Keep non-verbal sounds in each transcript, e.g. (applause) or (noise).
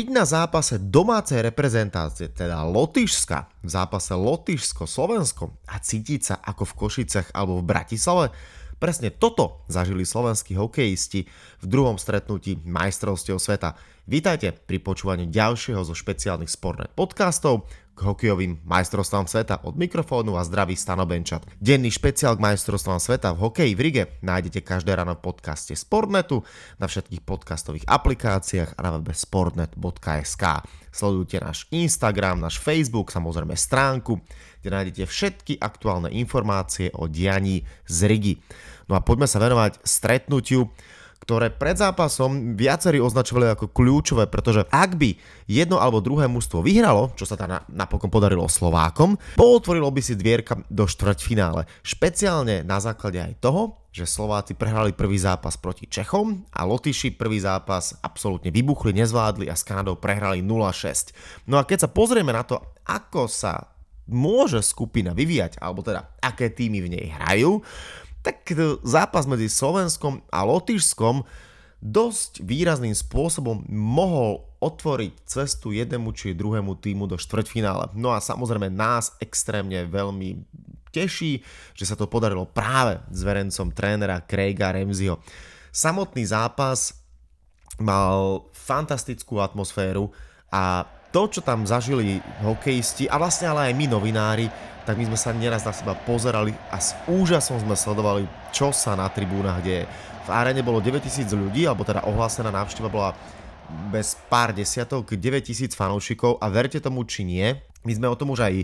Byť na zápase domácej reprezentácie, teda Lotyšska, v zápase Lotyšsko-Slovensko a cítiť sa ako v Košicach alebo v Bratislave, presne toto zažili slovenskí hokejisti v druhom stretnutí majstrovstiev sveta. Vítajte pri počúvaní ďalšieho zo špeciálnych spornet podcastov, k hokejovým majstrovstvám sveta. Od mikrofónu a zdraví Stano Benčat. Denný špeciál k majstrovstvám sveta v hokeji v Rige nájdete každé ráno v podcaste Sportnetu, na všetkých podcastových aplikáciách a na webe sportnet.sk. Sledujte náš Instagram, náš Facebook, samozrejme stránku, kde nájdete všetky aktuálne informácie o dianí z Rigi. No a poďme sa venovať stretnutiu, ktoré pred zápasom viacerí označovali ako kľúčové, pretože ak by jedno alebo druhé mužstvo vyhralo, čo sa teda napokon podarilo Slovákom, pootvorilo by si dvierka do štvrťfinále. Špeciálne na základe aj toho, že Slováci prehrali prvý zápas proti Čechom a Lotyši prvý zápas absolútne vybuchli, nezvládli a s Kanadou prehrali 0-6. No a keď sa pozrieme na to, ako sa môže skupina vyvíjať, alebo teda aké týmy v nej hrajú, tak zápas medzi Slovenskom a Lotyšskom dosť výrazným spôsobom mohol otvoriť cestu jednému či druhému týmu do štvrťfinále. No a samozrejme nás extrémne veľmi teší, že sa to podarilo práve s verencom trénera Craiga Ramseyho. Samotný zápas mal fantastickú atmosféru a to, čo tam zažili hokejisti a vlastne ale aj my novinári, tak my sme sa neraz na seba pozerali a s úžasom sme sledovali, čo sa na tribúnach deje. V arene bolo 9000 ľudí, alebo teda ohlásená návšteva bola bez pár desiatok 9000 fanúšikov a verte tomu či nie, my sme o tom už aj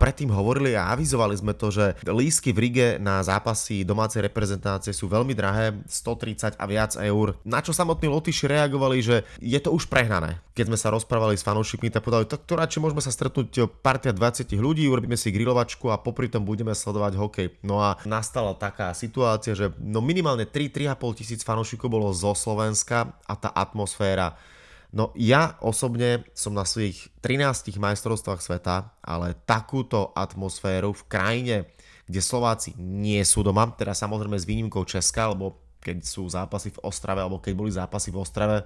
predtým hovorili a avizovali sme to, že lísky v Rige na zápasy domácej reprezentácie sú veľmi drahé, 130 a viac eur. Na čo samotní Lotyši reagovali, že je to už prehnané. Keď sme sa rozprávali s fanúšikmi, tak povedali, tak to radšej môžeme sa stretnúť partia 20 ľudí, urobíme si grilovačku a popri tom budeme sledovať hokej. No a nastala taká situácia, že no minimálne 3-3,5 tisíc fanúšikov bolo zo Slovenska a tá atmosféra No ja osobne som na svojich 13 majstrovstvách sveta, ale takúto atmosféru v krajine, kde Slováci nie sú doma, teda samozrejme s výnimkou Česka, alebo keď sú zápasy v Ostrave, alebo keď boli zápasy v Ostrave,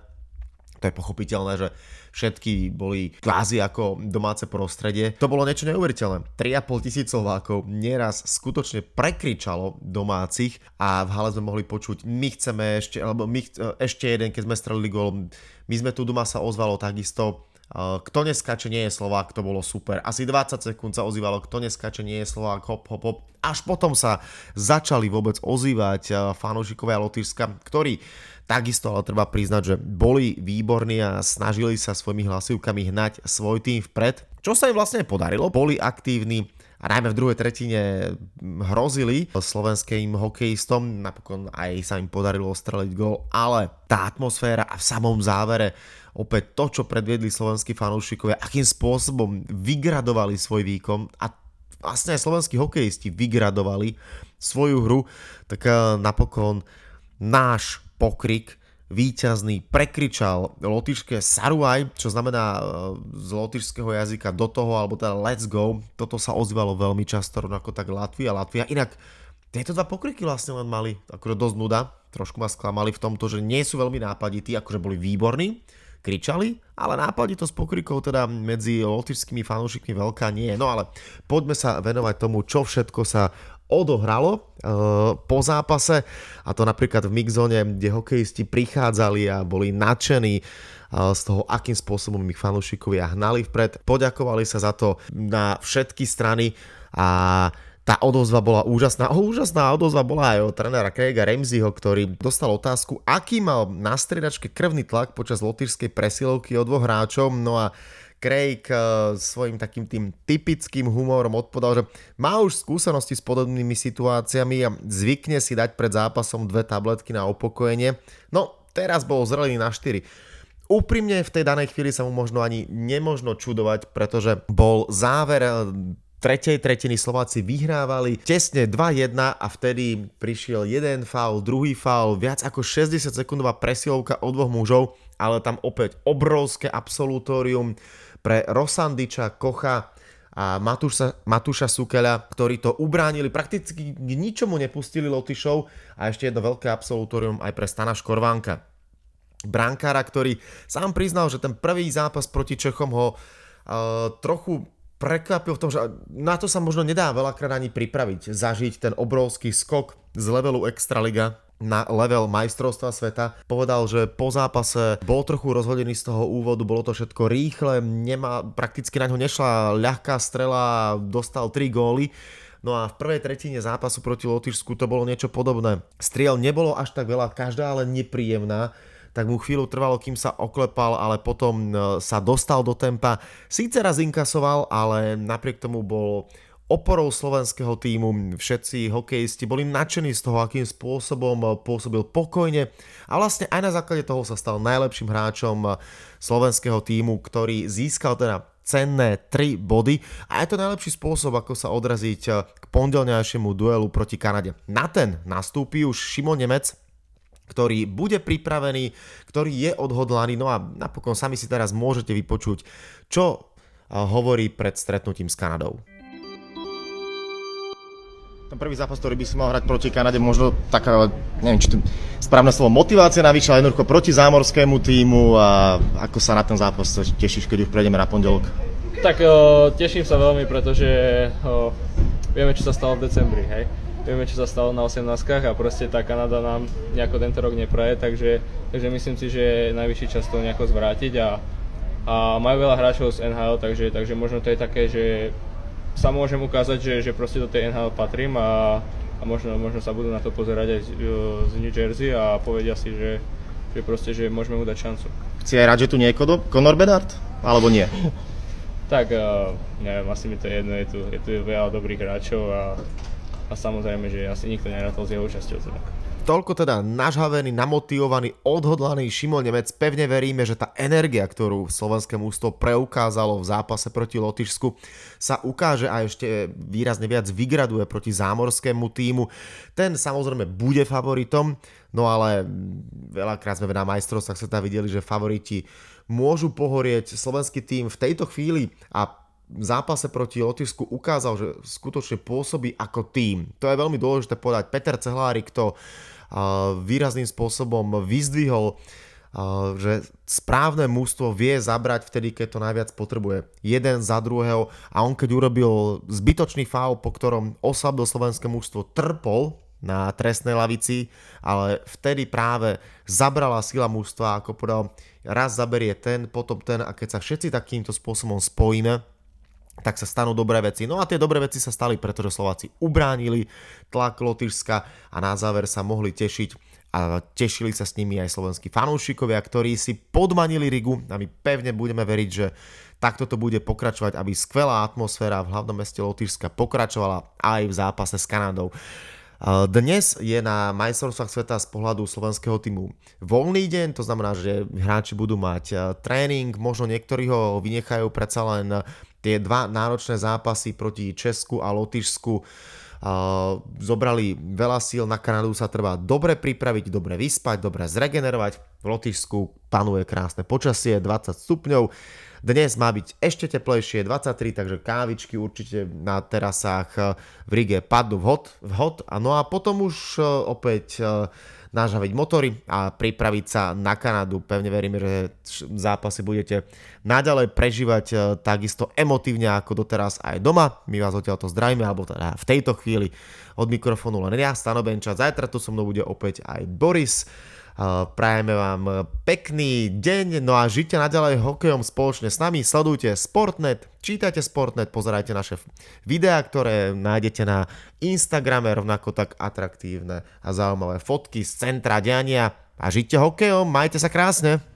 to je pochopiteľné, že všetky boli kvázi ako domáce prostredie. To bolo niečo neuveriteľné. 3,5 tisíc Slovákov nieraz skutočne prekričalo domácich a v hale sme mohli počuť, my chceme ešte, alebo my, ešte jeden, keď sme strelili gol. My sme tu doma sa ozvalo takisto, kto neskače, nie je Slovák, to bolo super. Asi 20 sekúnd sa ozývalo, kto neskače, nie je Slovák, hop, hop, hop. Až potom sa začali vôbec ozývať fanúšikovia Lotyšska, ktorí Takisto ale treba priznať, že boli výborní a snažili sa svojimi hlasivkami hnať svoj tým vpred. Čo sa im vlastne podarilo? Boli aktívni a najmä v druhej tretine hrozili slovenským hokejistom, napokon aj sa im podarilo streliť gol, ale tá atmosféra a v samom závere opäť to, čo predviedli slovenskí fanúšikovia, akým spôsobom vygradovali svoj výkon a vlastne aj slovenskí hokejisti vygradovali svoju hru, tak eh, napokon náš pokrik výťazný prekričal lotišské Saruaj, čo znamená e, z lotišského jazyka do toho, alebo teda let's go. Toto sa ozývalo veľmi často, rovnako tak Latvia, Latvia. Inak tieto dva pokriky vlastne len mali akože dosť nuda, trošku ma sklamali v tomto, že nie sú veľmi nápadití, akože boli výborní, kričali, ale nápadito s pokrikou teda medzi lotišskými fanúšikmi veľká nie je. No ale poďme sa venovať tomu, čo všetko sa odohralo uh, po zápase a to napríklad v mixzone, kde hokejisti prichádzali a boli nadšení uh, z toho, akým spôsobom ich fanúšikovia hnali vpred. Poďakovali sa za to na všetky strany a tá odozva bola úžasná. O, úžasná odozva bola aj od trénera Craiga Ramseyho, ktorý dostal otázku, aký mal na striedačke krvný tlak počas lotyšskej presilovky od dvoch hráčov. No a Craig uh, svojim takým tým typickým humorom odpovedal, že má už skúsenosti s podobnými situáciami a zvykne si dať pred zápasom dve tabletky na upokojenie. No, teraz bol zrelý na 4. Úprimne v tej danej chvíli sa mu možno ani nemožno čudovať, pretože bol záver eh, tretej tretiny Slováci vyhrávali tesne 2-1 a vtedy prišiel jeden faul, druhý faul, viac ako 60 sekundová presilovka od dvoch mužov, ale tam opäť obrovské absolutórium pre Rosandiča, Kocha a Matúša, Matúša Sukeľa, ktorí to ubránili, prakticky k ničomu nepustili Lotyšov a ešte jedno veľké absolutórium aj pre Stana Škorvánka. brankára, ktorý sám priznal, že ten prvý zápas proti Čechom ho uh, trochu prekvapil v tom, že na to sa možno nedá veľakrát ani pripraviť, zažiť ten obrovský skok z levelu Extraliga na level majstrovstva sveta. Povedal, že po zápase bol trochu rozhodený z toho úvodu, bolo to všetko rýchle, nemá, prakticky na ňo nešla ľahká strela, dostal 3 góly. No a v prvej tretine zápasu proti Lotyšsku to bolo niečo podobné. Striel nebolo až tak veľa, každá ale nepríjemná tak mu chvíľu trvalo, kým sa oklepal, ale potom e, sa dostal do tempa. Síce raz inkasoval, ale napriek tomu bol oporou slovenského týmu. Všetci hokejisti boli nadšení z toho, akým spôsobom e, pôsobil pokojne a vlastne aj na základe toho sa stal najlepším hráčom e, slovenského týmu, ktorý získal teda cenné 3 body a je to najlepší spôsob, ako sa odraziť k pondelňajšiemu duelu proti Kanade. Na ten nastúpi už Šimon Nemec, ktorý bude pripravený, ktorý je odhodlaný. No a napokon sami si teraz môžete vypočuť, čo hovorí pred stretnutím s Kanadou. Ten prvý zápas, ktorý by si mal hrať proti Kanade, možno taká, neviem, či to správne slovo, motivácia navýšila jednoducho proti zámorskému týmu a ako sa na ten zápas tešíš, keď už prejdeme na pondelok? Tak o, teším sa veľmi, pretože o, vieme, čo sa stalo v decembri, hej vieme, čo sa stalo na 18 a proste tá Kanada nám nejako tento rok nepraje, takže, takže myslím si, že je najvyšší čas to nejako zvrátiť a, a majú veľa hráčov z NHL, takže, takže možno to je také, že sa môžem ukázať, že, že proste do tej NHL patrím a, a možno, možno sa budú na to pozerať aj z, z New Jersey a povedia si, že, že proste, že môžeme mu dať šancu. Si aj rád, že tu nie je Conor Bedard? Alebo nie? (laughs) tak, uh, neviem, asi mi to je jedno, je tu, je tu veľa dobrých hráčov a a samozrejme, že asi nikto nerátal s jeho účasťou. Teda. Toľko teda nažhavený, namotivovaný, odhodlaný Šimon Nemec. Pevne veríme, že tá energia, ktorú slovenské mústvo preukázalo v zápase proti Lotyšsku, sa ukáže a ešte výrazne viac vygraduje proti zámorskému týmu. Ten samozrejme bude favoritom, no ale veľakrát sme na majstrovstvách sveta videli, že favoriti môžu pohorieť. Slovenský tým v tejto chvíli a zápase proti Lotyšsku ukázal, že skutočne pôsobí ako tým. To je veľmi dôležité povedať. Peter Cehlárik to výrazným spôsobom vyzdvihol, že správne mústvo vie zabrať vtedy, keď to najviac potrebuje. Jeden za druhého a on keď urobil zbytočný faul, po ktorom oslabil slovenské mústvo, trpol na trestnej lavici, ale vtedy práve zabrala sila mústva, ako povedal, raz zaberie ten, potom ten a keď sa všetci takýmto spôsobom spojíme, tak sa stanú dobré veci. No a tie dobré veci sa stali, pretože Slováci ubránili tlak Lotyšska a na záver sa mohli tešiť a tešili sa s nimi aj slovenskí fanúšikovia, ktorí si podmanili Rigu a my pevne budeme veriť, že takto to bude pokračovať, aby skvelá atmosféra v hlavnom meste Lotyšska pokračovala aj v zápase s Kanadou. Dnes je na majstrovstvách sveta z pohľadu slovenského týmu voľný deň, to znamená, že hráči budú mať tréning, možno niektorí ho vynechajú predsa len tie dva náročné zápasy proti Česku a Lotyšsku zobrali veľa síl, na Kanadu sa trvá dobre pripraviť, dobre vyspať, dobre zregenerovať. V Lotyšsku panuje krásne počasie, 20 stupňov. Dnes má byť ešte teplejšie, 23, takže kávičky určite na terasách v Rige padnú vhod, vhod. No a potom už opäť nažaviť motory a pripraviť sa na Kanadu. Pevne veríme, že zápasy budete naďalej prežívať e, takisto emotívne ako doteraz aj doma. My vás odtiaľ to zdravíme, alebo teda v tejto chvíli od mikrofónu len ja, Stano Benča. Zajtra tu so mnou bude opäť aj Boris. Prajeme vám pekný deň, no a žite naďalej hokejom spoločne s nami, sledujte Sportnet, čítajte Sportnet, pozerajte naše videá, ktoré nájdete na Instagrame, rovnako tak atraktívne a zaujímavé fotky z centra diania a žite hokejom, majte sa krásne!